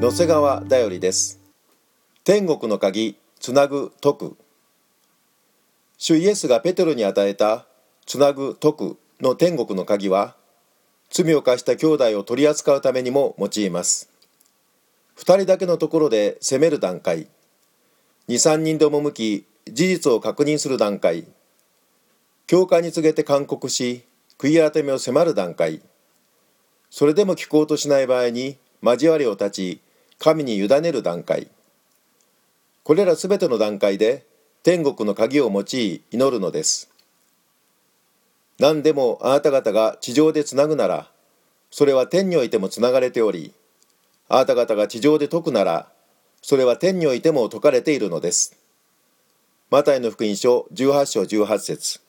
野瀬川だよりです。天国の鍵つなぐ解く主イエスがペテロに与えたつなぐ解くの天国の鍵は罪を犯した兄弟を取り扱うためにも用います。二人だけのところで責める段階。二三人で赴き事実を確認する段階。教会に告げて勧告し悔い改めを迫る段階。それでも聞こうとしない場合に交わりを断ち神に委ねる段階。これらすべての段階で天国の鍵を用い祈るのです。何でもあなた方が地上でつなぐならそれは天においてもつながれておりあなた方が地上で解くならそれは天においても解かれているのです。マタイの福音書18章18節。